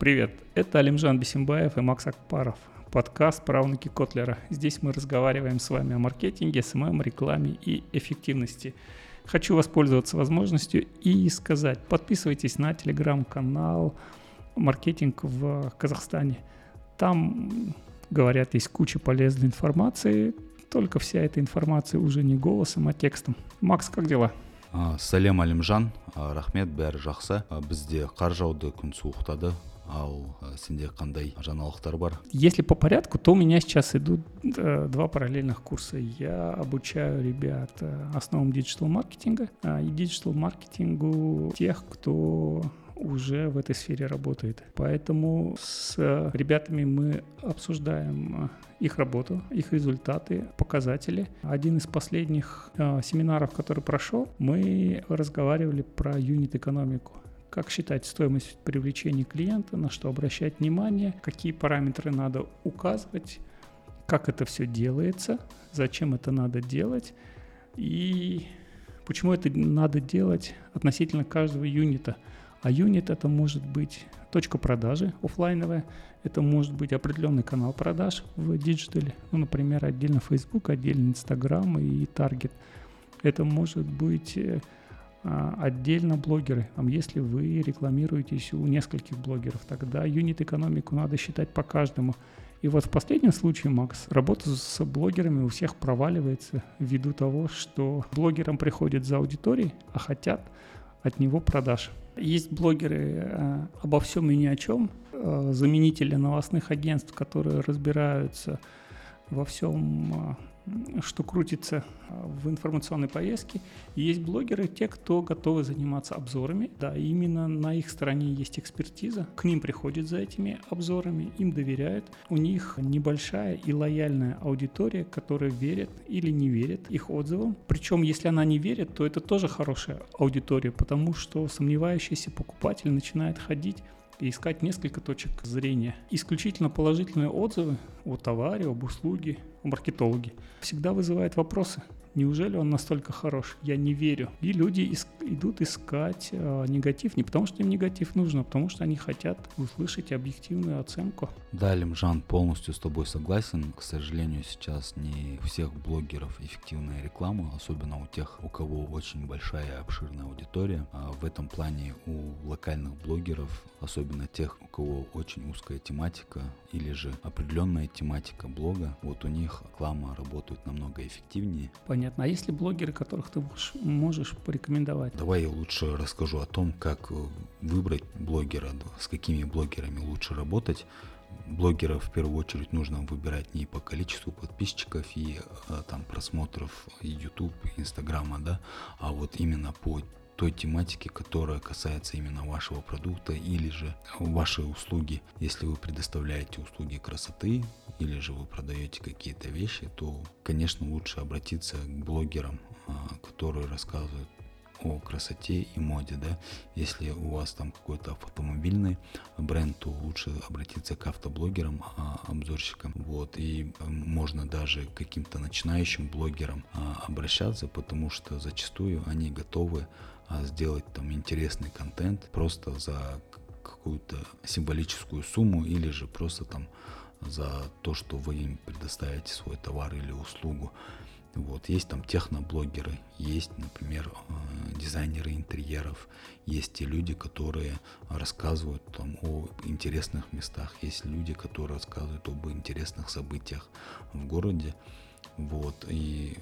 Привет, это Алимжан Бесимбаев и Макс Акпаров. Подкаст «Правнуки Котлера». Здесь мы разговариваем с вами о маркетинге, СММ, рекламе и эффективности. Хочу воспользоваться возможностью и сказать, подписывайтесь на телеграм-канал «Маркетинг в Казахстане». Там, говорят, есть куча полезной информации, только вся эта информация уже не голосом, а текстом. Макс, как дела? сәлем әлімжан рахмет бәрі жақсы бізде қар жауды күн суықтады ал сенде қандай жаңалықтар бар если по порядку то у меня сейчас идут э, два параллельных курса я обучаю ребят э, основам digital маркетинга э, и digital маркетингу тех кто уже в этой сфере работает. Поэтому с ребятами мы обсуждаем э, их работу, их результаты, показатели. Один из последних э, семинаров, который прошел, мы разговаривали про юнит-экономику как считать стоимость привлечения клиента, на что обращать внимание, какие параметры надо указывать, как это все делается, зачем это надо делать и почему это надо делать относительно каждого юнита – а юнит это может быть точка продажи офлайновая, это может быть определенный канал продаж в digital е, ну, например, отдельно Facebook, отдельно Instagram и Target. Это может быть э, отдельно блогеры. Если вы рекламируетесь у нескольких блогеров, тогда юнит-экономику надо считать по каждому. И вот в последнем случае, Макс, работа с блогерами у всех проваливается ввиду того, что блогерам приходят за аудиторией, а хотят от него продаж. Есть блогеры э, обо всем и ни о чем, э, заменители новостных агентств, которые разбираются во всем что крутится а, в информационной повестке. Есть блогеры, те, кто готовы заниматься обзорами. Да, именно на их стороне есть экспертиза. К ним приходят за этими обзорами, им доверяют. У них небольшая и лояльная аудитория, которая верит или не верит их отзывам. Причем, если она не верит, то это тоже хорошая аудитория, потому что сомневающийся покупатель начинает ходить и искать несколько точек зрения. Исключительно положительные отзывы о товаре, об услуге, о маркетологе всегда вызывают вопросы. Неужели он настолько хорош? Я не верю. И люди иск- идут искать э, негатив не потому, что им негатив нужно, а потому что они хотят услышать объективную оценку. Да, Лимжан, полностью с тобой согласен. К сожалению, сейчас не у всех блогеров эффективная реклама, особенно у тех, у кого очень большая обширная аудитория. А в этом плане у локальных блогеров, особенно тех, у кого очень узкая тематика или же определенная тематика блога, вот у них реклама работает намного эффективнее. Понятно понятно. А есть ли блогеры, которых ты можешь порекомендовать? Давай я лучше расскажу о том, как э, выбрать блогера, с какими блогерами лучше работать. Блогеров в первую очередь нужно выбирать не по количеству подписчиков и э, там просмотров YouTube, Инстаграма, да, а вот именно по той тематике, которая касается именно вашего продукта или же вашей услуги. Если вы предоставляете услуги красоты или же вы продаете какие-то вещи, то, конечно, лучше обратиться к блогерам, а, которые рассказывают о красоте и моде, да. Если у вас там какой-то автомобильный бренд, то лучше обратиться к автоблогерам, а, обзорщикам, вот, и можно даже к каким-то начинающим блогерам а, обращаться, потому что зачастую они готовы а сделать там интересный контент просто за какую-то символическую сумму или же просто там за то, что вы им предоставите свой товар или услугу. Вот, есть там техноблогеры, есть, например, э, дизайнеры интерьеров, есть те люди, которые рассказывают там о интересных местах, есть люди, которые рассказывают об интересных событиях в городе. Вот, и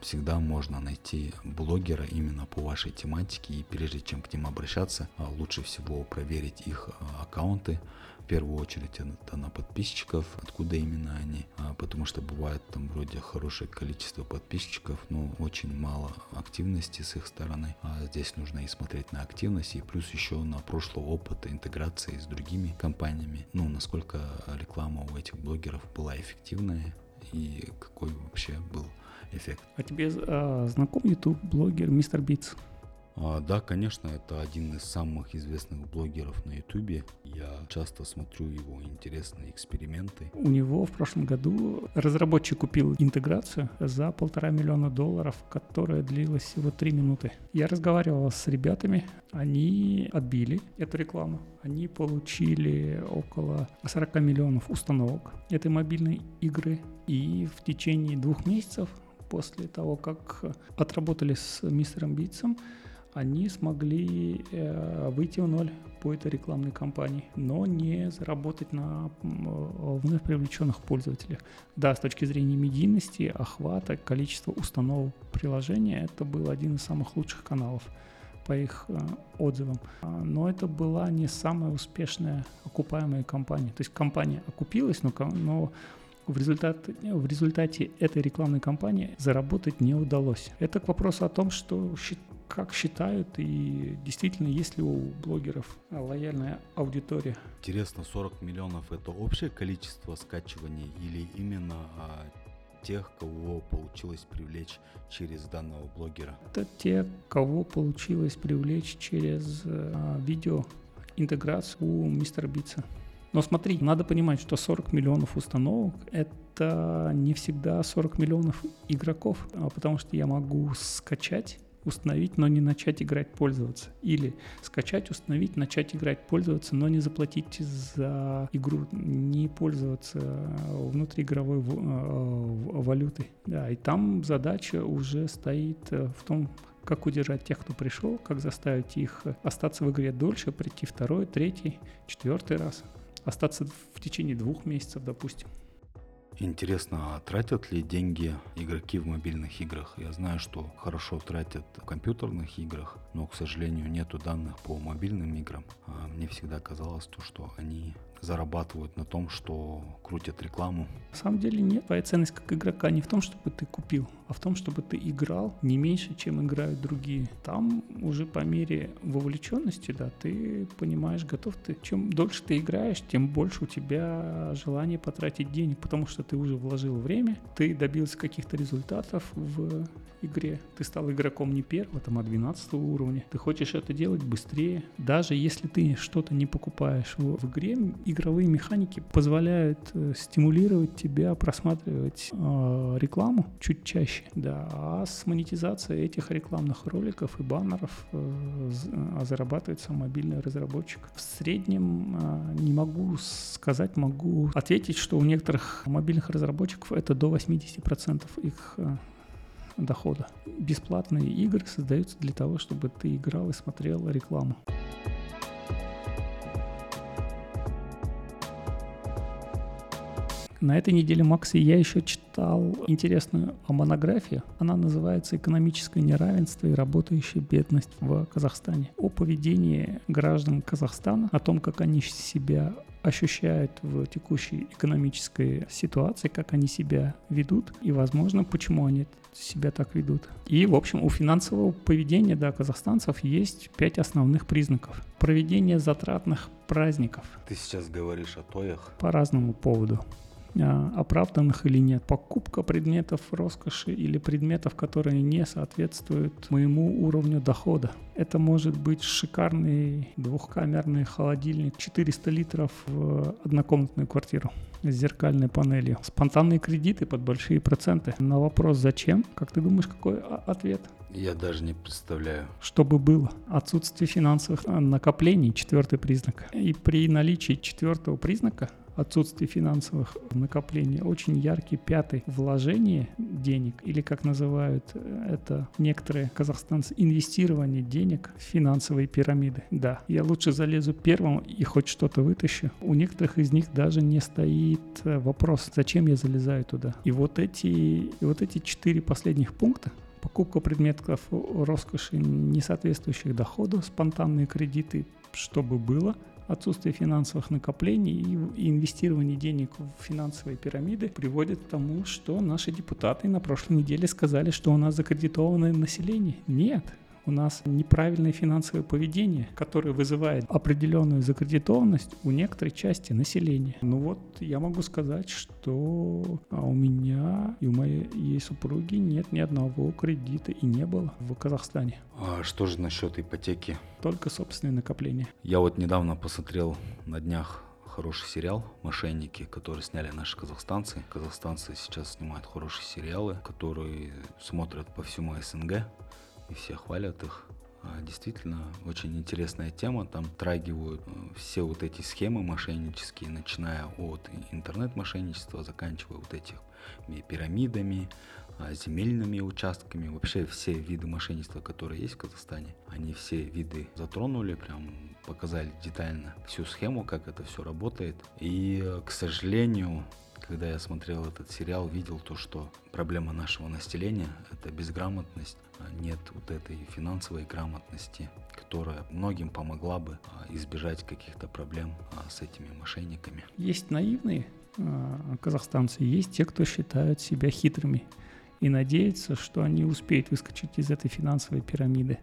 всегда можно найти блогера именно по вашей тематике, и прежде чем к ним обращаться, а, лучше всего проверить их а, аккаунты, в первую очередь это на подписчиков, откуда именно они, а, потому что бывает там вроде хорошее количество подписчиков, но очень мало активности с их стороны. А здесь нужно и смотреть на активность, и плюс еще на прошлый опыт интеграции с другими компаниями. Ну, насколько реклама у этих блогеров была эффективная и какой вообще был эффект. А тебе а, знаком YouTube блогер Мистер Битс? А, да, конечно, это один из самых известных блогеров на Ютубе. Я часто смотрю его интересные эксперименты. У него в прошлом году разработчик купил интеграцию за полтора миллиона долларов, которая длилась всего три минуты. Я разговаривал с ребятами, они отбили эту рекламу. Они получили около 40 миллионов установок этой мобильной игры. И в течение двух месяцев после того, как отработали с мистером Битсом, они смогли э, выйти в ноль по этой рекламной кампании, но не заработать на вновь привлеченных пользователях. Да, с точки зрения медийности, охвата, количества установок приложения, это был один из самых лучших каналов по их э, отзывам. А, но это была не самая успешная окупаемая компания. То есть компания окупилась, но в результате, в результате этой рекламной кампании заработать не удалось. Это к вопросу о том, что как считают и действительно есть ли у блогеров лояльная аудитория. Интересно, 40 миллионов это общее количество скачиваний или именно а, тех, кого получилось привлечь через данного блогера? Это те, кого получилось привлечь через а, видео интеграцию у мистера Битса. Но смотри, надо понимать, что 40 миллионов установок — это не всегда 40 миллионов игроков, а потому что я могу скачать установить, но не начать играть, пользоваться. Или скачать, установить, начать играть, пользоваться, но не заплатить за игру, не пользоваться внутриигровой э, валютой. Да, и там задача уже стоит э, в том, как удержать тех, кто пришел, как заставить их остаться в игре дольше, прийти второй, третий, четвертый раз остаться в течение двух месяцев, допустим. Интересно, а тратят ли деньги игроки в мобильных играх? Я знаю, что хорошо тратят в компьютерных играх, но, к сожалению, нету данных по мобильным играм. А мне всегда казалось, то, что они зарабатывают на том, что крутят рекламу. На самом деле нет. Твоя ценность как игрока не в том, чтобы ты купил, а в том, чтобы ты играл не меньше, чем играют другие. Там уже по мере вовлеченности, да, ты понимаешь, готов ты. Чем дольше ты играешь, тем больше у тебя желание потратить денег, потому что ты уже вложил время, ты добился каких-то результатов в игре. Ты стал игроком не первого, там, а 12 уровня. Ты хочешь это делать быстрее. Даже если ты что-то не покупаешь в, в игре, игровые механики позволяют э, стимулировать тебя просматривать э, рекламу чуть чаще. Да, а с монетизацией этих рекламных роликов и баннеров э, а зарабатывает сам мобильный разработчик. В среднем э, не могу сказать, могу ответить, что у некоторых мобильных разработчиков это до 80% их э, дохода. Бесплатные игры создаются для того, чтобы ты играл и смотрел рекламу. На этой неделе, Макс, я еще читал интересную монографию. Она называется «Экономическое неравенство и работающая бедность в Казахстане». О поведении граждан Казахстана, о том, как они себя ощущают в текущей экономической ситуации, как они себя ведут и, возможно, почему они себя так ведут. И, в общем, у финансового поведения да, казахстанцев есть пять основных признаков. Проведение затратных праздников. Ты сейчас говоришь о тоях? По разному поводу. А, оправданных или нет. Покупка предметов роскоши или предметов, которые не соответствуют моему уровню дохода. Это может быть шикарный двухкамерный холодильник 400 литров в однокомнатную квартиру с зеркальной панелью. Спонтанные кредиты под большие проценты. На вопрос «Зачем?» Как ты думаешь, какой ответ? Я даже не представляю. Чтобы было. Отсутствие финансовых накоплений – четвертый признак. И при наличии четвертого признака отсутствие финансовых накоплений. Очень яркий пятый вложение денег, или как называют э, это некоторые казахстанцы, инвестирование денег в финансовые пирамиды. Да, я лучше залезу первым и хоть что-то вытащу. У некоторых из них даже не стоит э, вопрос, зачем я залезаю туда. И вот эти, и вот эти четыре последних пункта, покупка предметов роскоши, не соответствующих доходу, спонтанные кредиты, чтобы было, отсутствие финансовых накоплений и инвестирование денег в финансовые пирамиды приводит к тому, что наши депутаты на прошлой неделе сказали, что у нас закредитованное население. Нет, у нас неправильное финансовое поведение, которое вызывает определенную закредитованность у некоторой части населения. Ну вот я могу сказать, что а, у меня и у моей супруги нет ни одного кредита и не было в Казахстане. А что же насчет ипотеки? Только собственные накопления. Я вот недавно посмотрел на днях хороший сериал «Мошенники», который сняли наши казахстанцы. Казахстанцы сейчас снимают хорошие сериалы, которые смотрят по всему СНГ, и все хвалят их. А, действительно, очень интересная тема. Там трагивают э, все вот эти схемы мошеннические, начиная от интернет-мошенничества, заканчивая вот этих пирамидами, а, земельными участками, вообще все виды мошенничества, которые есть в Казахстане, они все виды затронули, прям показали детально всю схему, как это все работает. И, к сожалению, когда я смотрел этот сериал, видел то, что проблема нашего населения – это безграмотность, а нет вот этой финансовой грамотности, которая многим помогла бы а, избежать каких-то проблем с этими мошенниками. Есть наивные казахстанцы, есть те, кто считают себя хитрыми и надеяться, что они успеют выскочить из этой финансовой пирамиды.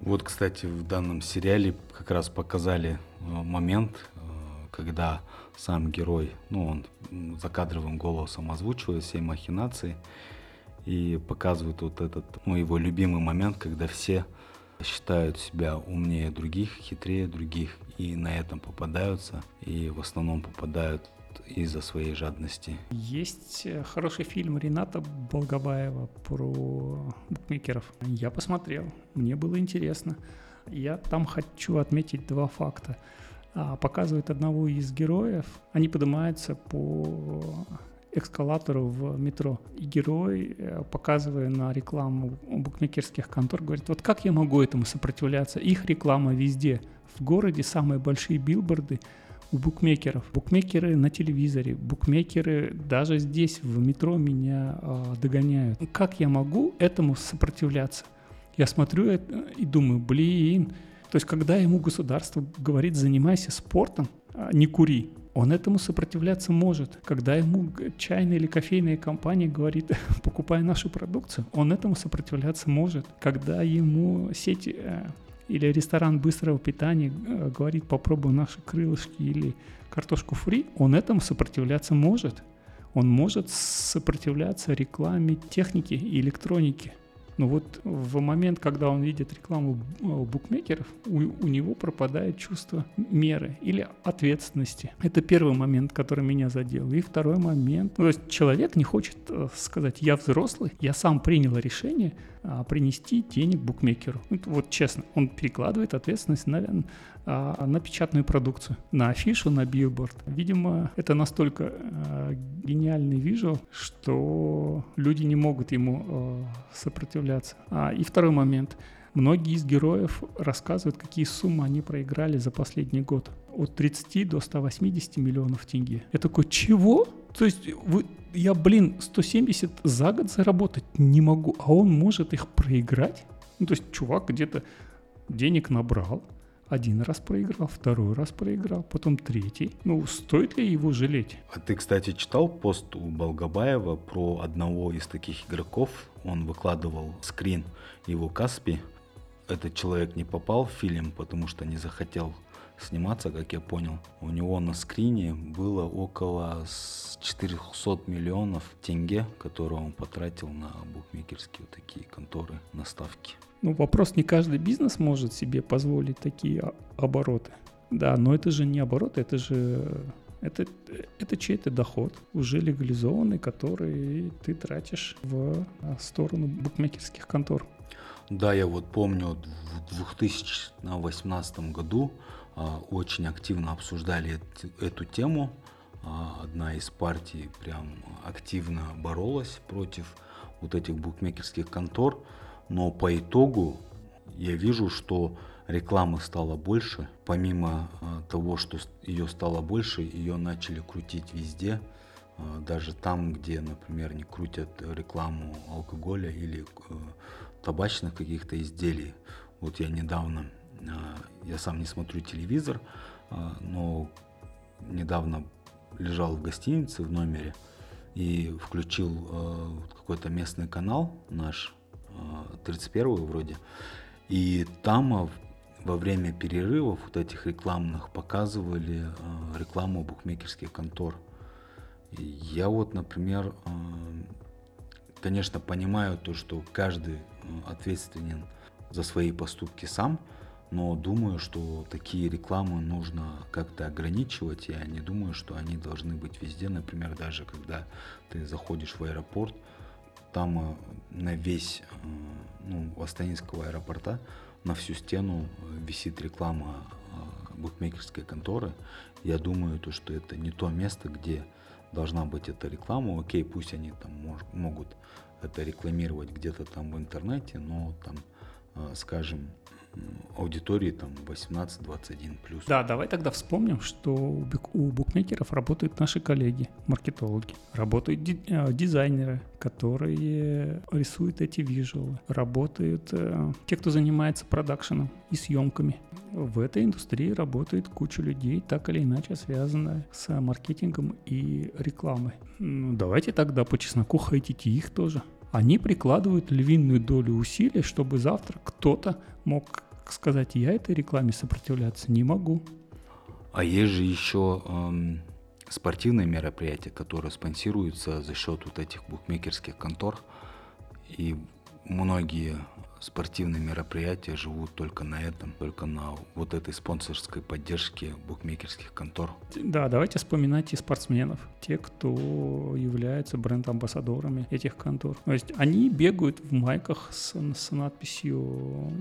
Вот, кстати, в данном сериале как раз показали момент, когда сам герой, ну, он закадровым голосом озвучивает все махинации и показывает вот этот, ну, его любимый момент, когда все считают себя умнее других, хитрее других, и на этом попадаются, и в основном попадают из-за своей жадности. Есть э, хороший фильм Рената Болгобаева про букмекеров. Я посмотрел, мне было интересно. Я там хочу отметить два факта. А, показывает одного из героев, они поднимаются по эскалатору в метро. И герой, э, показывая на рекламу букмекерских контор, говорит, вот как я могу этому сопротивляться? Их реклама везде. В городе самые большие билборды – у букмекеров. Букмекеры на телевизоре, букмекеры даже здесь в метро меня э, догоняют. Как я могу этому сопротивляться? Я смотрю это и думаю, блин, то есть когда ему государство говорит, занимайся спортом, а не кури, он этому сопротивляться может. Когда ему чайная или кофейная компания говорит, покупай нашу продукцию, он этому сопротивляться может. Когда ему сеть э, или ресторан быстрого питания э, говорит, попробуй наши крылышки или картошку фри, он этому сопротивляться может. Он может сопротивляться рекламе техники и электроники. Но вот в момент, когда он видит рекламу э, букмекеров, у, у него пропадает чувство меры или ответственности. Это первый момент, который меня задел. И второй момент, то есть человек не хочет э, сказать, я взрослый, я сам принял решение а, принести денег букмекеру. Вот честно, он перекладывает ответственность на, а, на печатную продукцию, на афишу, на билборд. Видимо, это настолько а, гениальный визуал, что люди не могут ему а, сопротивляться. А, и второй момент. Многие из героев рассказывают, какие суммы они проиграли за последний год. От 30 до 180 миллионов тенге. Я такой, чего? То есть вы, я, блин, 170 за год заработать не могу, а он может их проиграть? Ну, то есть чувак где-то денег набрал, один раз проиграл, второй раз проиграл, потом третий. Ну, стоит ли его жалеть? А ты, кстати, читал пост у Болгобаева про одного из таких игроков? Он выкладывал скрин его Каспи. Этот человек не попал в фильм, потому что не захотел сниматься, как я понял. У него на скрине было около 400 миллионов тенге, которые он потратил на букмекерские вот такие конторы, на ставки. Ну, вопрос, не каждый бизнес может себе позволить такие обороты. Да, но это же не обороты, это же это, это чей-то доход, уже легализованный, который ты тратишь в сторону букмекерских контор. Да, я вот помню, в 2018 году а, очень активно обсуждали эту тему. А, одна из партий прям активно боролась против вот этих букмекерских контор, но по итогу я вижу, что рекламы стало больше. Помимо а, того, что ее стало больше, ее начали крутить везде, даже там, где, например, не крутят рекламу алкоголя или э, табачных каких-то изделий. Вот я недавно я сам не смотрю телевизор, но недавно лежал в гостинице в номере и включил какой-то местный канал наш, 31 вроде, И там а, во время перерывов вот этих рекламных показывали э, рекламу букмекерских контор. Я вот, например, э, конечно, понимаю то, что каждый ответственен за свои поступки сам, но думаю, что такие рекламы нужно как-то ограничивать. Я не думаю, что они должны быть везде. Например, даже когда ты заходишь в аэропорт, там э, на весь, э, ну, Астанинского аэропорта на всю стену висит реклама э, букмекерской конторы. Я думаю, то, что это не то место, где должна быть эта реклама. Окей, пусть они там мож, могут это рекламировать где-то там в интернете, но там, скажем, аудитории там 18-21 плюс. Да, давай тогда вспомним, что у букмекеров работают наши коллеги, маркетологи, работают э, дизайнеры, которые рисуют эти визуалы, работают э, те, кто занимается продакшеном и съемками. В этой индустрии работает куча людей, так или иначе связанная с маркетингом и рекламой. Ну, давайте тогда по чесноку хейтите их тоже они прикладывают львиную долю усилий, чтобы завтра кто-то мог сказать, я этой рекламе сопротивляться не могу. А есть же еще эм, спортивные мероприятия, которые спонсируются за счет вот этих букмекерских контор. И многие спортивные мероприятия живут только на этом, только на вот этой спонсорской поддержке букмекерских контор. Да, давайте вспоминать и спортсменов, те, кто являются бренд-амбассадорами этих контор. То есть они бегают в майках с, с надписью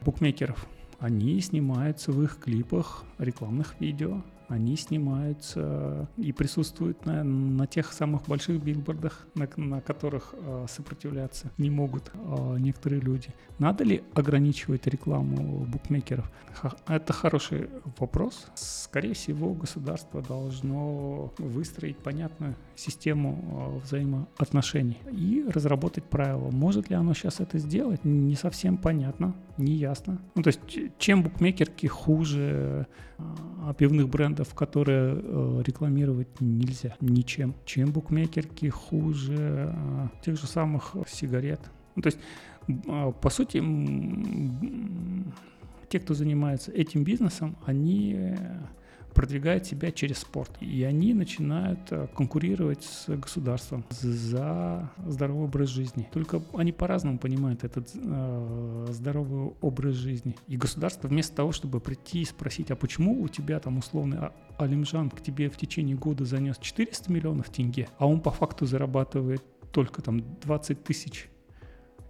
букмекеров. Они снимаются в их клипах, рекламных видео, они снимаются и присутствуют на, на тех самых больших билбордах, на, на которых э, сопротивляться не могут э, некоторые люди. Надо ли ограничивать рекламу букмекеров? Х- это хороший вопрос. Скорее всего, государство должно выстроить понятную систему э, взаимоотношений и разработать правила. Может ли оно сейчас это сделать? Не совсем понятно, не ясно. Ну, то есть, чем букмекерки хуже э, пивных брендов, брендов, которые э, рекламировать нельзя ничем. Чем букмекерки хуже э, тех же самых сигарет. Ну, то есть, э, по сути, те, кто занимается этим бизнесом, они продвигают себя через спорт. И они начинают э, конкурировать с государством за здоровый образ жизни. Только они по-разному понимают этот э, здоровый образ жизни. И государство вместо того, чтобы прийти и спросить, а почему у тебя там условный а, Алимжан к тебе в течение года занес 400 миллионов тенге, а он по факту зарабатывает только там 20 тысяч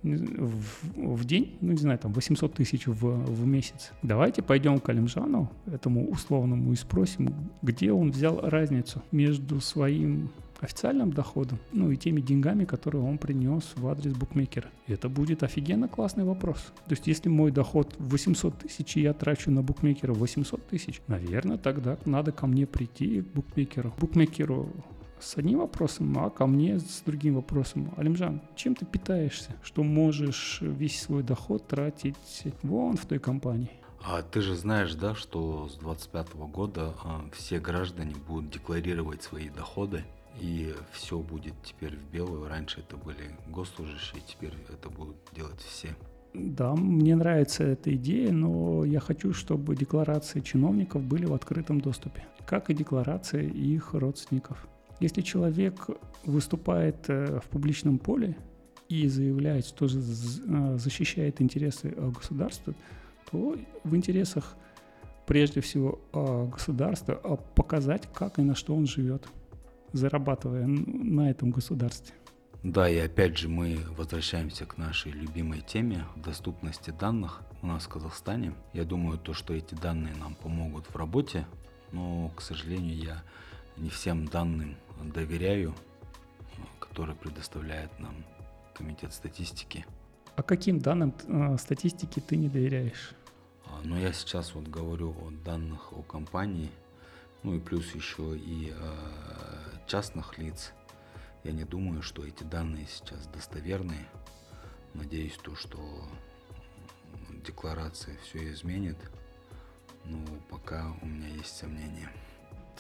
в, день, ну не знаю, там 800 тысяч в, в месяц. Давайте пойдем к Алимжану, этому условному, и спросим, где он взял разницу между своим официальным доходом, ну и теми деньгами, которые он принес в адрес букмекера. И это будет офигенно классный вопрос. То есть, если мой доход 800 тысяч, и я трачу на букмекера 800 тысяч, наверное, тогда надо ко мне прийти к букмекеру. Букмекеру с одним вопросом, а ко мне с другим вопросом. Алимжан, чем ты питаешься, что можешь весь свой доход тратить вон в той компании? А ты же знаешь, да, что с 25 года а, все граждане будут декларировать свои доходы, и все будет теперь в белую. Раньше это были госслужащие, теперь это будут делать все. Да, мне нравится эта идея, но я хочу, чтобы декларации чиновников были в открытом доступе, как и декларации их родственников. Если человек выступает э, в публичном поле и заявляет, что э, защищает интересы э, государства, то в интересах прежде всего государства показать, как и на что он живет, зарабатывая на этом государстве. Да, и опять же мы возвращаемся к нашей любимой теме доступности данных у нас в Казахстане. Я думаю, то, что эти данные нам помогут в работе, но, к сожалению, я не всем данным доверяю, которые предоставляет нам Комитет статистики. А каким данным э, статистики ты не доверяешь? А, ну, я сейчас вот говорю о данных о компании, ну и плюс еще и э, частных лиц. Я не думаю, что эти данные сейчас достоверные. Надеюсь, то, что декларация все изменит. Но пока у меня есть сомнения.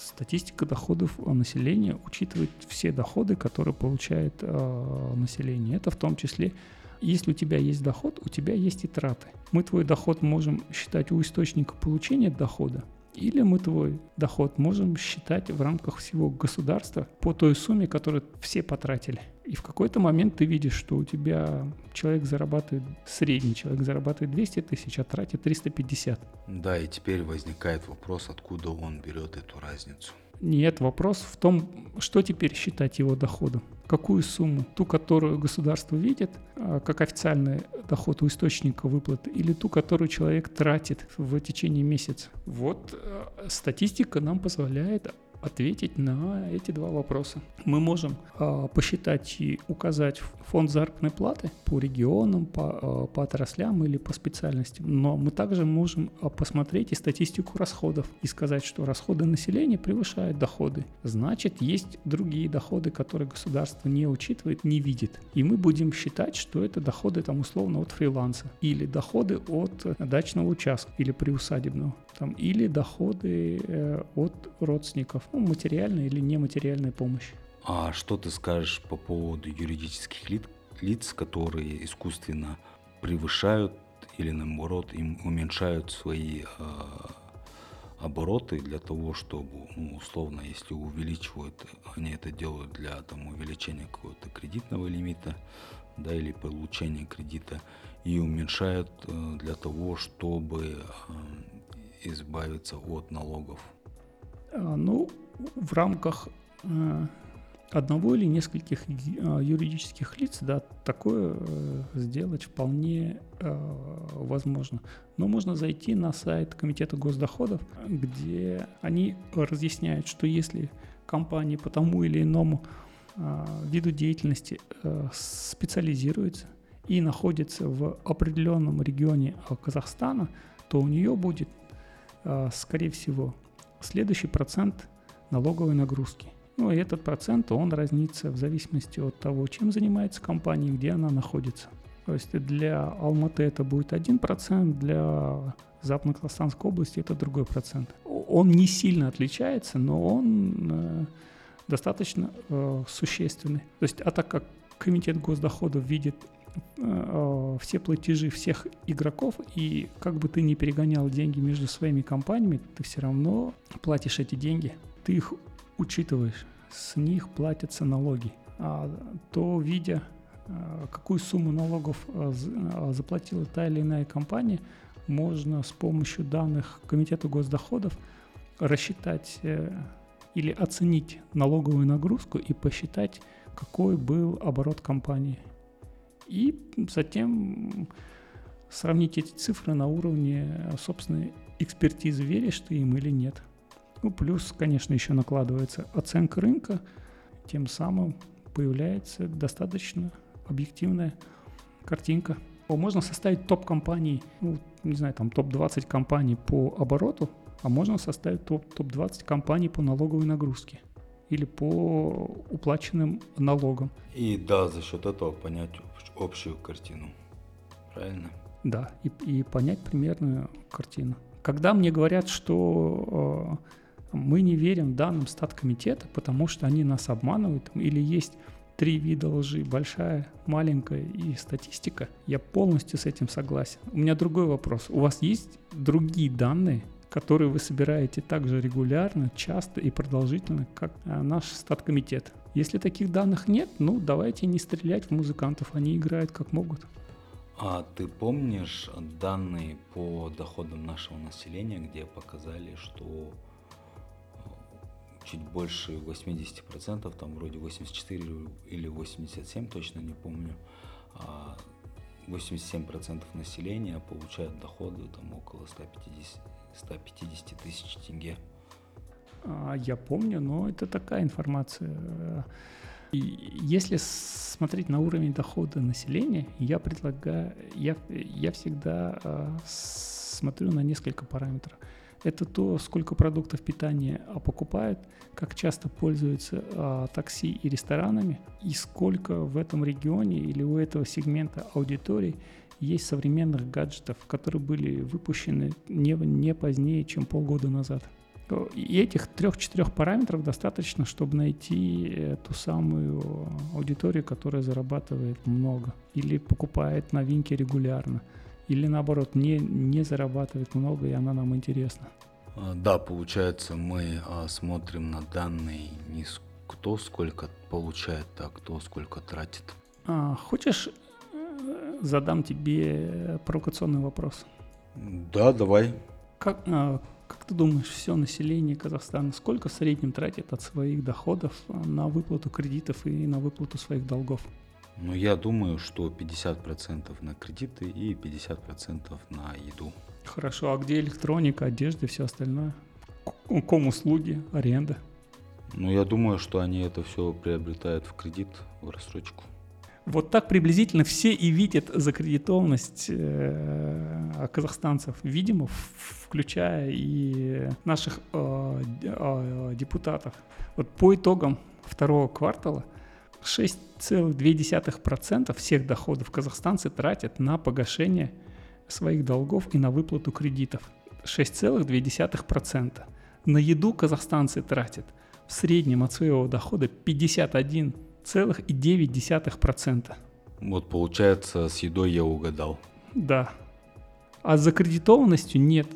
Статистика доходов населения учитывает все доходы, которые получает э, население. Это в том числе Если у тебя есть доход, у тебя есть и траты. Мы твой доход можем считать у источника получения дохода, или мы твой доход можем считать в рамках всего государства по той сумме, которую все потратили. И в какой-то момент ты видишь, что у тебя человек зарабатывает, средний человек зарабатывает 200 тысяч, а тратит 350. Да, и теперь возникает вопрос, откуда он берет эту разницу. Нет, вопрос в том, что теперь считать его доходом. Какую сумму? Ту, которую государство видит, а, как официальный доход у источника выплаты, или ту, которую человек тратит в течение месяца. Вот э, статистика нам позволяет ответить на эти два вопроса. Мы можем э, посчитать и указать фонд заработной платы по регионам, по, э, по отраслям или по специальностям, но мы также можем э, посмотреть и статистику расходов и сказать, что расходы населения превышают доходы. Значит, есть другие доходы, которые государство не учитывает, не видит. И мы будем считать, что это доходы там условно от фриланса или доходы от дачного участка или приусадебного там, или доходы э, от родственников, ну, материальная или нематериальная помощь. А что ты скажешь по поводу юридических лиц, лиц которые искусственно превышают или наоборот им уменьшают свои э, обороты для того, чтобы, ну, условно, если увеличивают, они это делают для там, увеличения какого-то кредитного лимита, да, или получения кредита, и уменьшают э, для того, чтобы э, избавиться от налогов? А, ну, в рамках э, одного или нескольких э, юридических лиц, да, такое э, сделать вполне возможно. Но можно зайти на сайт Комитета госдоходов, где они разъясняют, что если компания по тому или иному виду деятельности специализируется и находится в определенном регионе Казахстана, то у нее будет скорее всего, следующий процент налоговой нагрузки. Ну и этот процент, он разнится в зависимости от того, чем занимается компания, где она находится. То есть для Алматы это будет один процент, для Западно-Казахстанской области это другой процент. Он не сильно отличается, но он э, достаточно э, существенный. То есть, а так как Комитет госдоходов видит Э, все платежи всех игроков, и как бы ты ни перегонял деньги между своими компаниями, ты все равно платишь эти деньги, ты их учитываешь, с них платятся налоги. А то, видя, э, какую сумму налогов э, заплатила та или иная компания, можно с помощью данных Комитета госдоходов рассчитать или оценить налоговую нагрузку и посчитать, какой был оборот компании – и затем сравнить эти цифры на уровне собственной экспертизы, веришь ты им или нет. Ну, плюс, конечно, еще накладывается оценка рынка, тем самым появляется достаточно объективная картинка. Можно составить топ компаний, ну, не знаю, там топ-20 компаний по обороту, а можно составить топ- топ-20 компаний по налоговой нагрузке или по уплаченным налогам. И да, за счет этого понять общую картину. Правильно? Да, и, и понять примерную картину. Когда мне говорят, что э, мы не верим данным статкомитета, потому что они нас обманывают, или есть три вида лжи, большая, маленькая и статистика, я полностью с этим согласен. У меня другой вопрос. У вас есть другие данные, которые вы собираете также регулярно, часто и продолжительно, как э, наш статкомитет? Если таких данных нет, ну давайте не стрелять в музыкантов, они играют как могут. А ты помнишь данные по доходам нашего населения, где показали, что чуть больше 80%, там вроде 84 или 87, точно не помню, 87% а населения получают доходы там около 150, 150 тысяч тенге. А, я помню, но это такая информация. И если смотреть на уровень дохода населения, я предлагаю, я, я всегда э, смотрю на несколько параметров. Это то, сколько продуктов питания покупают, как часто пользуются э, такси и ресторанами, и сколько в этом регионе или у этого сегмента аудитории есть современных гаджетов, которые были выпущены не, не позднее, чем полгода назад. И этих трех-четырех параметров достаточно, чтобы найти ту самую аудиторию, которая зарабатывает много или покупает новинки регулярно, или наоборот не, не зарабатывает много, и она нам интересна. А, да, получается, мы а, смотрим на данные не кто сколько получает, а кто сколько тратит. А, хочешь, э, задам тебе провокационный вопрос? Да, давай. Как, а, как ты думаешь, все население Казахстана сколько в среднем тратит от своих доходов на выплату кредитов и на выплату своих долгов? Ну, я думаю, что 50% на кредиты и 50% на еду. Хорошо, а где электроника, одежда и все остальное? Ком-услуги, аренда? Ну, я думаю, что они это все приобретают в кредит, в рассрочку. Вот так приблизительно все и видят закредитованность э, казахстанцев, видимо, включая и наших э, э, депутатов. Вот по итогам второго квартала 6,2% всех доходов казахстанцы тратят на погашение своих долгов и на выплату кредитов. 6,2%. На еду казахстанцы тратят в среднем от своего дохода 51,9%. Вот получается, с едой я угадал. Да. А с закредитованностью нет.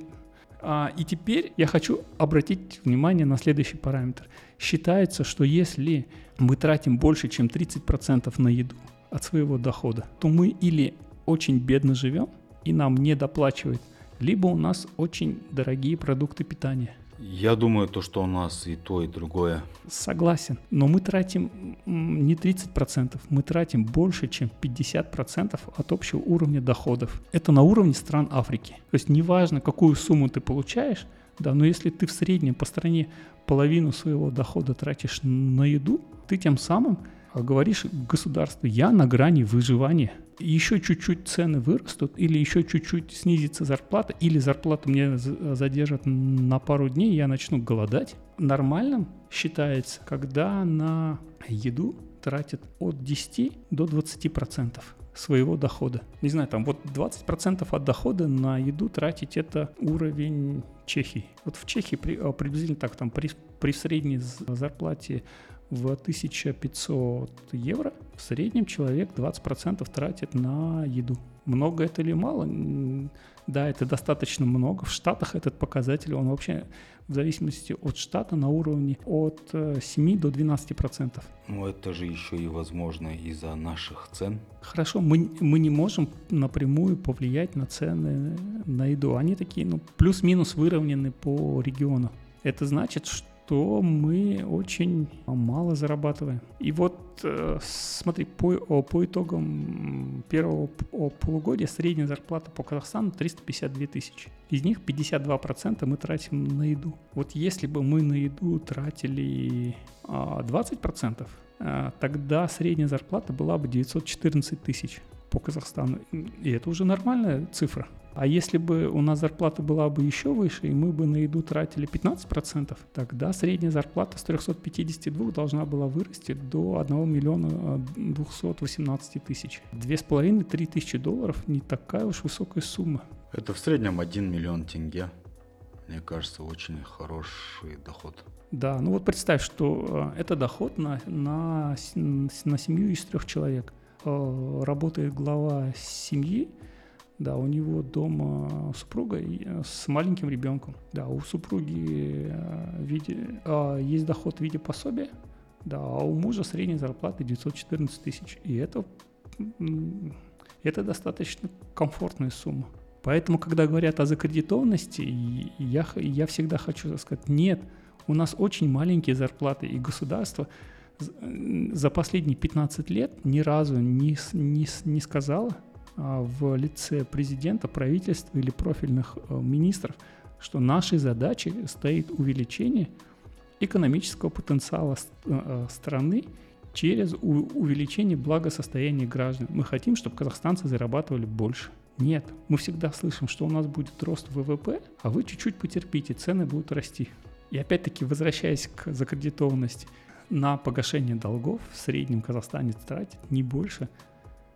А, и теперь я хочу обратить внимание на следующий параметр. Считается, что если мы тратим больше, чем 30% на еду от своего дохода, то мы или очень бедно живем, и нам не доплачивают, либо у нас очень дорогие продукты питания. Я думаю, то, что у нас и то, и другое. Согласен. Но мы тратим не 30%, мы тратим больше, чем 50% от общего уровня доходов. Это на уровне стран Африки. То есть неважно, какую сумму ты получаешь, да, но если ты в среднем по стране половину своего дохода тратишь на еду, ты тем самым говоришь государству, я на грани выживания – еще чуть-чуть цены вырастут, или еще чуть-чуть снизится зарплата, или зарплату мне задержат на пару дней, я начну голодать. Нормальным считается, когда на еду тратят от 10 до 20 процентов своего дохода. Не знаю, там вот 20% от дохода на еду тратить это уровень Чехии. Вот в Чехии при, а, приблизительно так, там при, при средней зарплате в 1500 евро в среднем человек 20% тратит на еду. Много это или мало? Да, это достаточно много. В Штатах этот показатель, он вообще в зависимости от штата на уровне от 7 э, до 12 процентов. Ну это же еще и возможно из-за наших цен. Хорошо, мы, мы не можем напрямую повлиять на цены на еду. Они такие, ну, плюс-минус выровнены по региону. Это значит, что то мы очень мало зарабатываем. И вот э, смотри, по, по итогам первого полугодия средняя зарплата по Казахстану 352 тысячи. Из них 52% мы тратим на еду. Вот если бы мы на еду тратили 20%, э, тогда средняя зарплата была бы 914 тысяч по Казахстану. И это уже нормальная цифра. А если бы у нас зарплата была бы еще выше, и мы бы на еду тратили 15%, тогда средняя зарплата с 352 должна была вырасти до 1 миллиона 218 тысяч. 2,5-3 тысячи долларов не такая уж высокая сумма. Это в среднем 1 миллион тенге. Мне кажется, очень хороший доход. Да, ну вот представь, что э, это доход на, на, на семью из трех человек. Э, работает глава семьи, да, у него дома супруга э, с маленьким ребенком. Да, у супруги э, виде, а, есть доход в виде пособия, да, а у мужа средняя зарплата 914 тысяч. И это, это достаточно комфортная сумма. Поэтому, когда говорят о закредитованности, я, я всегда хочу сказать, нет, у нас очень маленькие зарплаты, и государство за последние 15 лет ни разу не, не, не сказало, в лице президента, правительства или профильных э, министров, что нашей задачей стоит увеличение экономического потенциала э, э, страны через увеличение благосостояния граждан. Мы хотим, чтобы казахстанцы зарабатывали больше. Нет, мы всегда слышим, что у нас будет рост ВВП, а вы чуть-чуть потерпите, цены будут расти. И опять-таки, возвращаясь к закредитованности, на погашение долгов в среднем казахстанец тратит не больше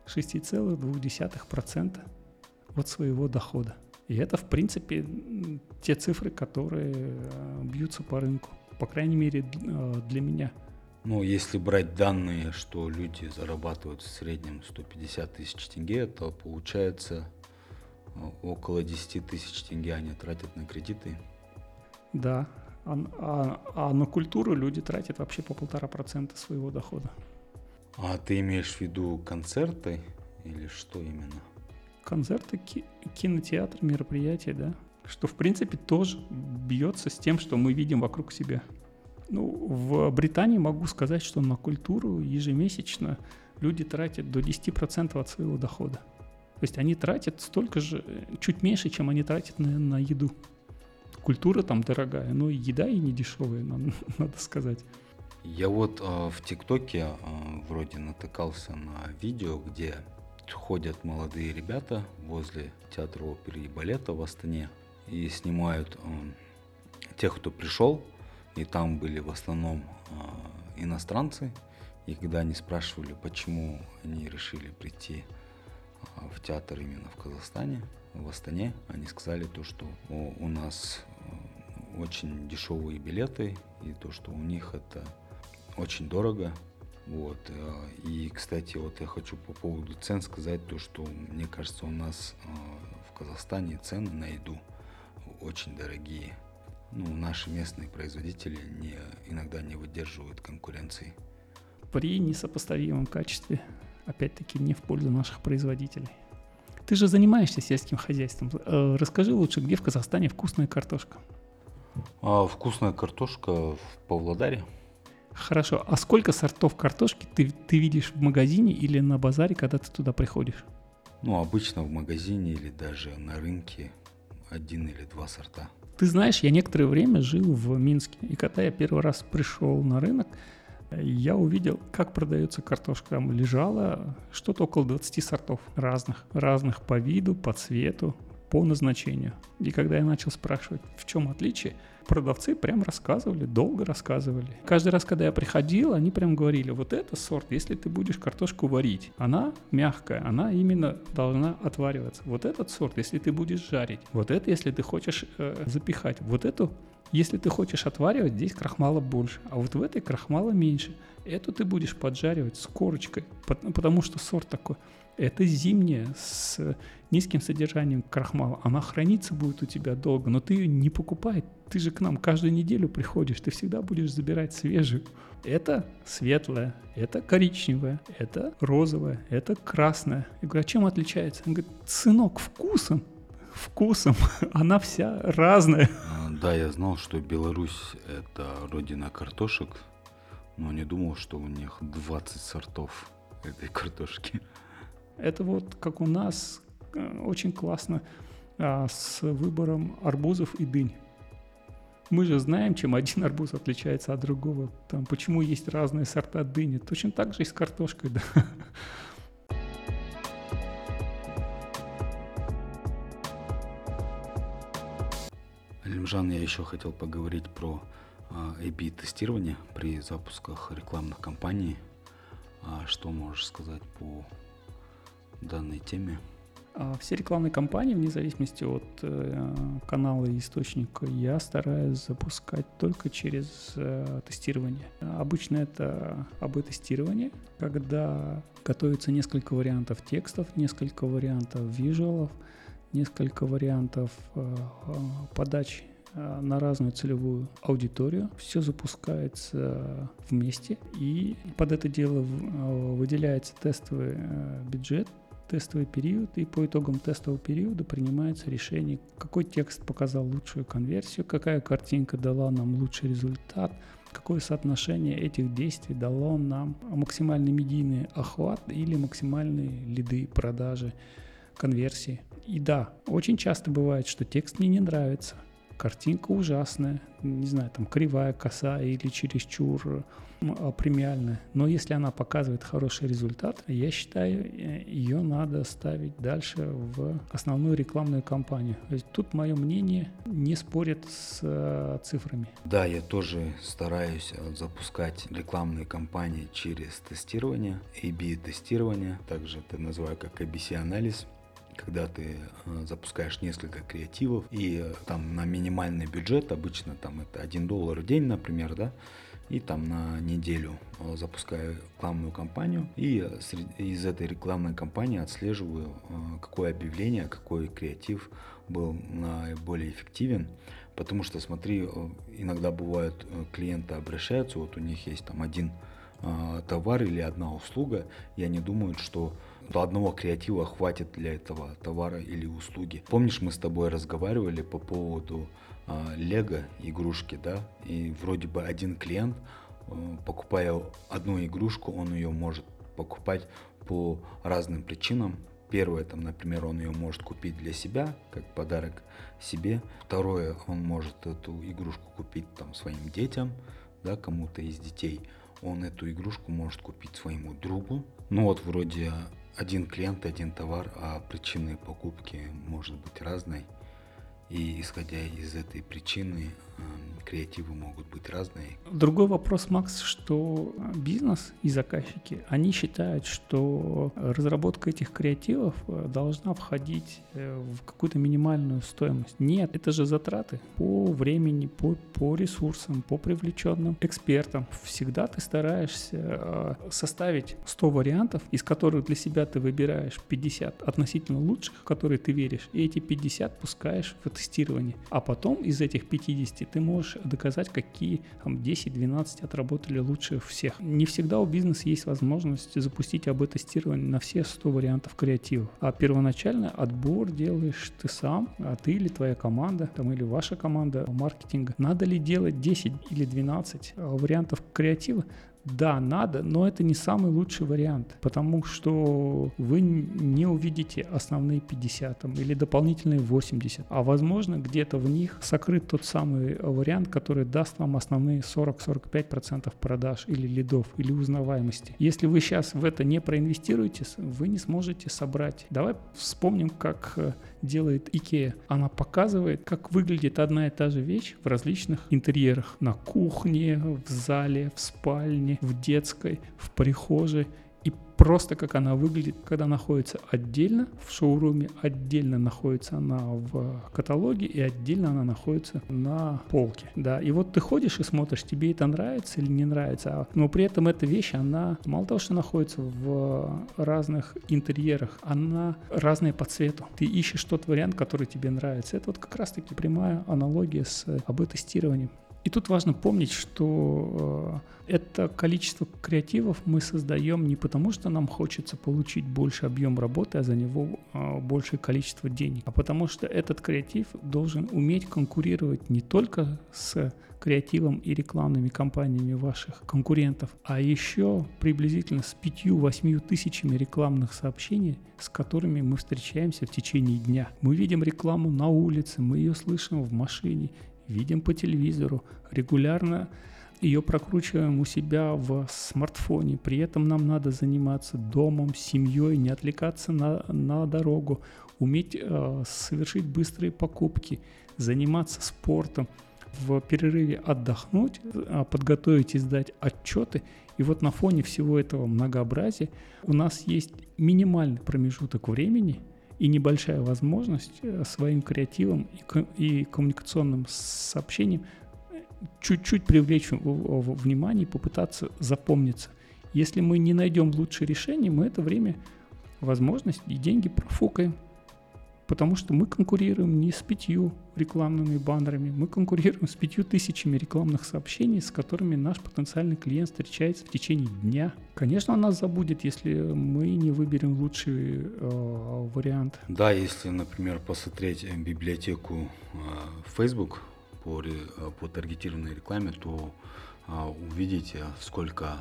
6,2% от своего дохода. И это, в принципе, те цифры, которые э, бьются по рынку. По крайней мере, э, для меня. Ну, если брать данные, что люди зарабатывают в среднем 150 тысяч тенге, то получается э, около 10 тысяч тенге они тратят на кредиты. Да, а, а, а на культуру люди тратят вообще по полтора процента своего дохода. А ты имеешь в виду концерты или что именно? концерты, ки- кинотеатр, мероприятия, да, что в принципе тоже бьется с тем, что мы видим вокруг себя. Ну, в Британии могу сказать, что на культуру ежемесячно люди тратят до 10% от своего дохода. То есть они тратят столько же, чуть меньше, чем они тратят на, на еду. Культура там дорогая, но еда и не дешевая, надо, надо сказать. Я вот э, в ТикТоке э, вроде натыкался на видео, где ходят молодые ребята возле театра оперы и балета в Астане и снимают э, тех, кто пришел, и там были в основном э, иностранцы. И когда они спрашивали, почему они решили прийти э, в театр именно в Казахстане, в Астане, они сказали то, что у нас э, очень дешевые билеты, и то, что у них это очень дорого, вот. Э, и, кстати, вот я хочу по поводу цен сказать то, что мне кажется, у нас э, в Казахстане цены на еду очень дорогие. Ну, наши местные производители не, иногда не выдерживают конкуренции. При несопоставимом качестве, опять-таки, не в пользу наших производителей. Ты же занимаешься сельским хозяйством. Э, расскажи лучше, где в Казахстане вкусная картошка? А вкусная картошка в Павлодаре. Хорошо. А сколько сортов картошки ты, ты видишь в магазине или на базаре, когда ты туда приходишь? Ну, обычно в магазине или даже на рынке один или два сорта. Ты знаешь, я некоторое время жил в Минске, и когда я первый раз пришел на рынок, я увидел, как продается картошка. Там лежало что-то около 20 сортов разных. Разных по виду, по цвету, по назначению. И когда я начал спрашивать, в чем отличие, продавцы прям рассказывали, долго рассказывали. Каждый раз, когда я приходил, они прям говорили, вот это сорт, если ты будешь картошку варить, она мягкая, она именно должна отвариваться. Вот этот сорт, если ты будешь жарить, вот это, если ты хочешь э, запихать, вот эту если ты хочешь отваривать, здесь крахмала больше, а вот в этой крахмала меньше. Эту ты будешь поджаривать с корочкой, потому что сорт такой. Это зимняя с низким содержанием крахмала. Она храниться будет у тебя долго, но ты ее не покупай. Ты же к нам каждую неделю приходишь, ты всегда будешь забирать свежую. Это светлая, это коричневая, это розовая, это красная. Я говорю, а чем отличается? Он говорит, сынок, вкусом вкусом, она вся разная. А, да, я знал, что Беларусь – это родина картошек, но не думал, что у них 20 сортов этой картошки. Это вот как у нас э, очень классно а, с выбором арбузов и дынь. Мы же знаем, чем один арбуз отличается от другого. Там, почему есть разные сорта дыни. Точно так же и с картошкой. Да. Алимжан, я еще хотел поговорить про A-B-тестирование при запусках рекламных кампаний. А что можешь сказать по данной теме? А все рекламные кампании, вне зависимости от э, канала и источника, я стараюсь запускать только через э, тестирование. Обычно это АБ-тестирование, когда готовится несколько вариантов текстов, несколько вариантов визуалов, несколько вариантов э, э подач э, на разную целевую аудиторию. Все запускается вместе, и под это дело выделяется тестовый бюджет, тестовый период, и по итогам тестового периода принимается решение, какой текст показал лучшую конверсию, какая картинка дала нам лучший результат, какое соотношение этих действий дало нам максимальный медийный охват или максимальные лиды продажи конверсии. И да, очень часто бывает, что текст мне не нравится, картинка ужасная, не знаю, там кривая, косая или чересчур а, премиальная. Но если она показывает хороший результат, я считаю, э, ее надо ставить дальше в основную рекламную кампанию. То есть тут мое мнение не спорит с э, цифрами. Да, я тоже стараюсь э, запускать рекламные кампании через тестирование, A-B-тестирование, также это называю как ABC-анализ когда ты э, запускаешь несколько креативов и э, там на минимальный бюджет, обычно там это 1 доллар в день, например, да, и там на неделю э, запускаю рекламную кампанию и из этой рекламной кампании отслеживаю, какое объявление, какой креатив был наиболее эффективен. Потому что, смотри, иногда бывают клиенты обращаются, вот у них есть там один товар или одна услуга, и они думают, что одного креатива хватит для этого товара или услуги. Помнишь, мы с тобой разговаривали по поводу э, лего игрушки, да? И вроде бы один клиент, э, покупая одну игрушку, он ее может покупать по разным причинам. Первое, там, например, он ее может купить для себя, как подарок себе. Второе, он может эту игрушку купить там своим детям, да, кому-то из детей. Он эту игрушку может купить своему другу. Ну вот вроде один клиент, один товар, а причины покупки может быть разной. И исходя из этой причины креативы могут быть разные. Другой вопрос, Макс, что бизнес и заказчики, они считают, что разработка этих креативов э, должна входить э, в какую-то минимальную стоимость. Нет, это же затраты по времени, по, по ресурсам, по привлеченным экспертам. Всегда ты стараешься э, составить 100 вариантов, из которых для себя ты выбираешь 50 относительно лучших, в которые ты веришь, и эти 50 пускаешь в тестирование. А потом из этих 50 ты можешь доказать, какие там, 10-12 отработали лучше всех. Не всегда у бизнеса есть возможность запустить АБ-тестирование на все 100 вариантов креатива. А первоначально отбор делаешь ты сам, а ты или твоя команда, там, или ваша команда маркетинга. Надо ли делать 10 или 12 вариантов креатива? Да, надо, но это не самый лучший вариант, потому что вы не увидите основные 50 там, или дополнительные 80, а возможно где-то в них сокрыт тот самый вариант, который даст вам основные 40-45% продаж или лидов, или узнаваемости. Если вы сейчас в это не проинвестируете, вы не сможете собрать. Давай вспомним, как э, делает IKEA. Она показывает, как выглядит одна и та же вещь в различных интерьерах. На кухне, в зале, в спальне, в детской, в прихожей просто как она выглядит, когда находится отдельно в шоуруме, отдельно находится она в каталоге и отдельно она находится на полке. Да, и вот ты ходишь и смотришь, тебе это нравится или не нравится, а, но при этом эта вещь, она мало того, что находится в разных интерьерах, она разная по цвету. Ты ищешь тот вариант, который тебе нравится. Это вот как раз-таки прямая аналогия с АБ-тестированием. И тут важно помнить, что э, это количество креативов мы создаем не потому, что нам хочется получить больше объем работы, а за него э, большее количество денег, а потому что этот креатив должен уметь конкурировать не только с креативом и рекламными кампаниями ваших конкурентов, а еще приблизительно с 5-8 тысячами рекламных сообщений, с которыми мы встречаемся в течение дня. Мы видим рекламу на улице, мы ее слышим в машине, видим по телевизору, регулярно ее прокручиваем у себя в смартфоне. При этом нам надо заниматься домом, семьей, не отвлекаться на, на дорогу, уметь э, совершить быстрые покупки, заниматься спортом, в перерыве отдохнуть, э, подготовить и сдать отчеты. И вот на фоне всего этого многообразия у нас есть минимальный промежуток времени – и небольшая возможность э, своим креативом и коммуникационным сообщением э, чуть-чуть привлечь внимание и попытаться запомниться. Если мы не найдем лучшее решение, мы это время, возможность и деньги профукаем потому что мы конкурируем не с пятью рекламными баннерами, мы конкурируем с пятью тысячами рекламных сообщений, с которыми наш потенциальный клиент встречается в течение дня. Конечно, он нас забудет, если мы не выберем лучший э, вариант. Да, если, например, посмотреть э, библиотеку э, Facebook по, э, по таргетированной рекламе, то э, увидите, сколько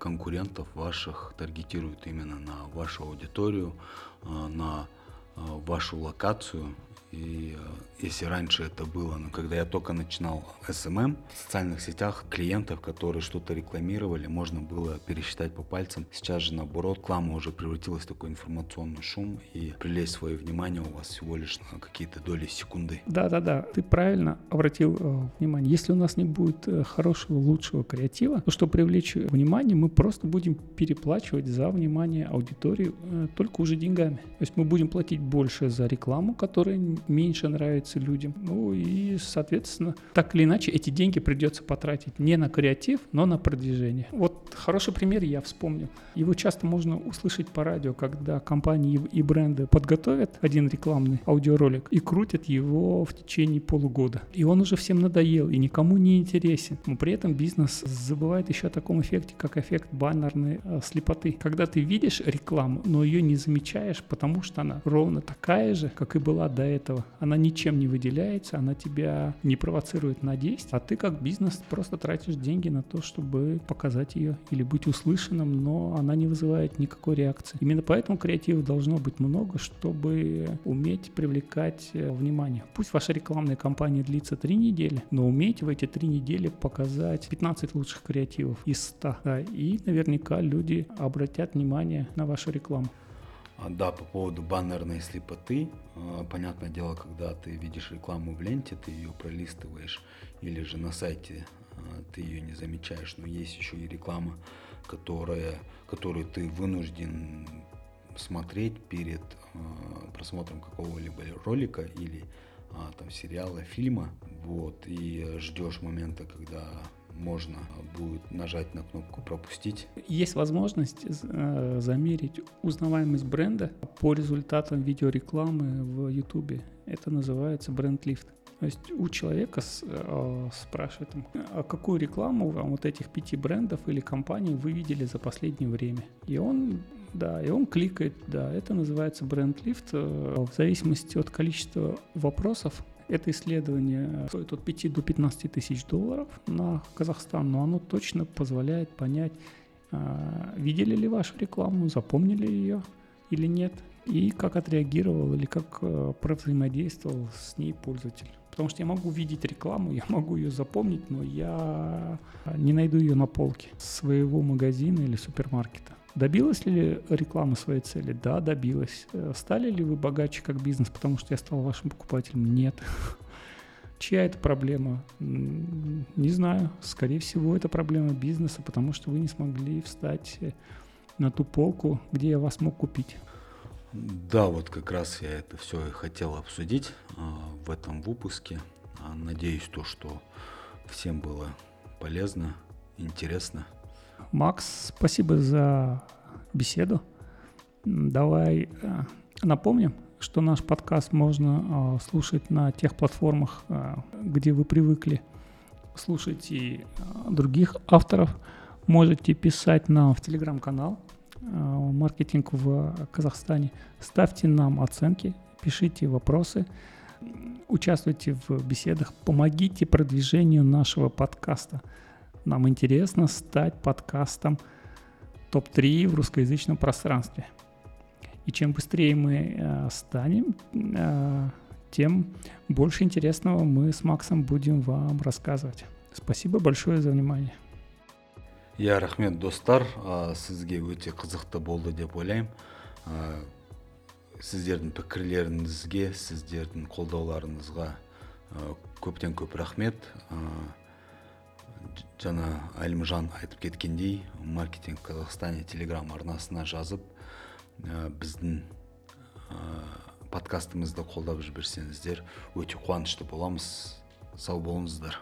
конкурентов ваших таргетируют именно на вашу аудиторию, э, на Э, вашу локацию И э, если раньше это было, ну, когда я только начинал SMM, в социальных сетях клиентов, которые что-то рекламировали, можно было пересчитать по пальцам. Сейчас же наоборот, реклама уже превратилась в такой информационный шум, и привлечь свое внимание у вас всего лишь на какие-то доли секунды. Да-да-да, ты правильно обратил э, внимание. Если у нас не будет э, хорошего, лучшего креатива, то чтобы привлечь внимание, мы просто будем переплачивать за внимание аудитории только уже деньгами. То есть мы будем платить больше за рекламу, которая меньше нравится людям. Ну и, соответственно, так или иначе, эти деньги придется потратить не на креатив, но на продвижение. Вот хороший пример я вспомнил. Его часто можно услышать по радио, когда компании и бренды подготовят один рекламный аудиоролик и крутят его в течение полугода. И он уже всем надоел и никому не интересен. Но при этом бизнес забывает еще о таком эффекте, как эффект баннерной э, слепоты. Когда ты видишь рекламу, но ее не замечаешь, потому что она ровно такая же, как и была до этого. Она ничем не выделяется, она тебя не провоцирует на действие, а ты как бизнес просто тратишь деньги на то, чтобы показать ее или быть услышанным, но она не вызывает никакой реакции. Именно поэтому креатива должно быть много, чтобы уметь привлекать э, внимание. Пусть ваша рекламная кампания длится три недели, но умейте в эти три недели показать 15 лучших креативов из 100. Да, и наверняка люди обратят внимание на вашу рекламу. А, да, по поводу баннерной слепоты. А, понятное дело, когда ты видишь рекламу в ленте, ты ее пролистываешь, или же на сайте а, ты ее не замечаешь, но есть еще и реклама, которая, которую ты вынужден смотреть перед просмотром какого-либо ролика или там сериала, фильма, вот, и ждешь момента, когда можно будет нажать на кнопку «Пропустить». Есть возможность э, замерить узнаваемость бренда по результатам видеорекламы в YouTube. Это называется бренд-лифт. То есть у человека э, спрашивают, а какую рекламу вам вот этих пяти брендов или компаний вы видели за последнее время? И он да, и он кликает, да, это называется бренд-лифт. Э, в зависимости от количества вопросов, это исследование стоит от 5 до 15 тысяч долларов на Казахстан, но оно точно позволяет понять, а, видели ли вашу рекламу, запомнили ее или нет, и как отреагировал или как э, провзаимодействовал с ней пользователь. Потому что я могу видеть рекламу, я могу ее запомнить, но я не найду ее на полке своего магазина или супермаркета. Добилась ли реклама своей цели? Да, добилась. Э, стали ли вы богаче как бизнес, потому что я стал вашим покупателем? Нет. Чья это проблема? Не знаю. Скорее всего, это проблема бизнеса, потому что вы не смогли встать э, на ту полку, где я вас мог купить. Да, вот как раз я это все и хотел обсудить а, в этом выпуске. Надеюсь, то, что всем было полезно, интересно. Макс, спасибо за беседу. Давай э, напомним, что наш подкаст можно э, слушать на тех платформах, э, где вы привыкли слушать и других авторов. Можете писать нам в телеграм-канал «Маркетинг в Казахстане». Ставьте нам оценки, пишите вопросы, участвуйте в беседах, помогите продвижению нашего подкаста – нам интересно стать подкастом топ-3 в русскоязычном пространстве. И чем быстрее мы э, станем, э, тем больше интересного мы с Максом будем вам рассказывать. Спасибо большое за внимание. иә рахмет достар ә, сізге өте қызықты болды деп ойлаймын ә, сіздердің пікірлеріңізге сіздердің қолдауларыңызға ә, көптен көп рахмет ә, жаңа әлімжан айтып кеткендей маркетинг казахстане телеграм арнасына жазып ә, біздің ә, подкастымызды қолдап жіберсеңіздер өте қуанышты боламыз. Сау болыңыздар.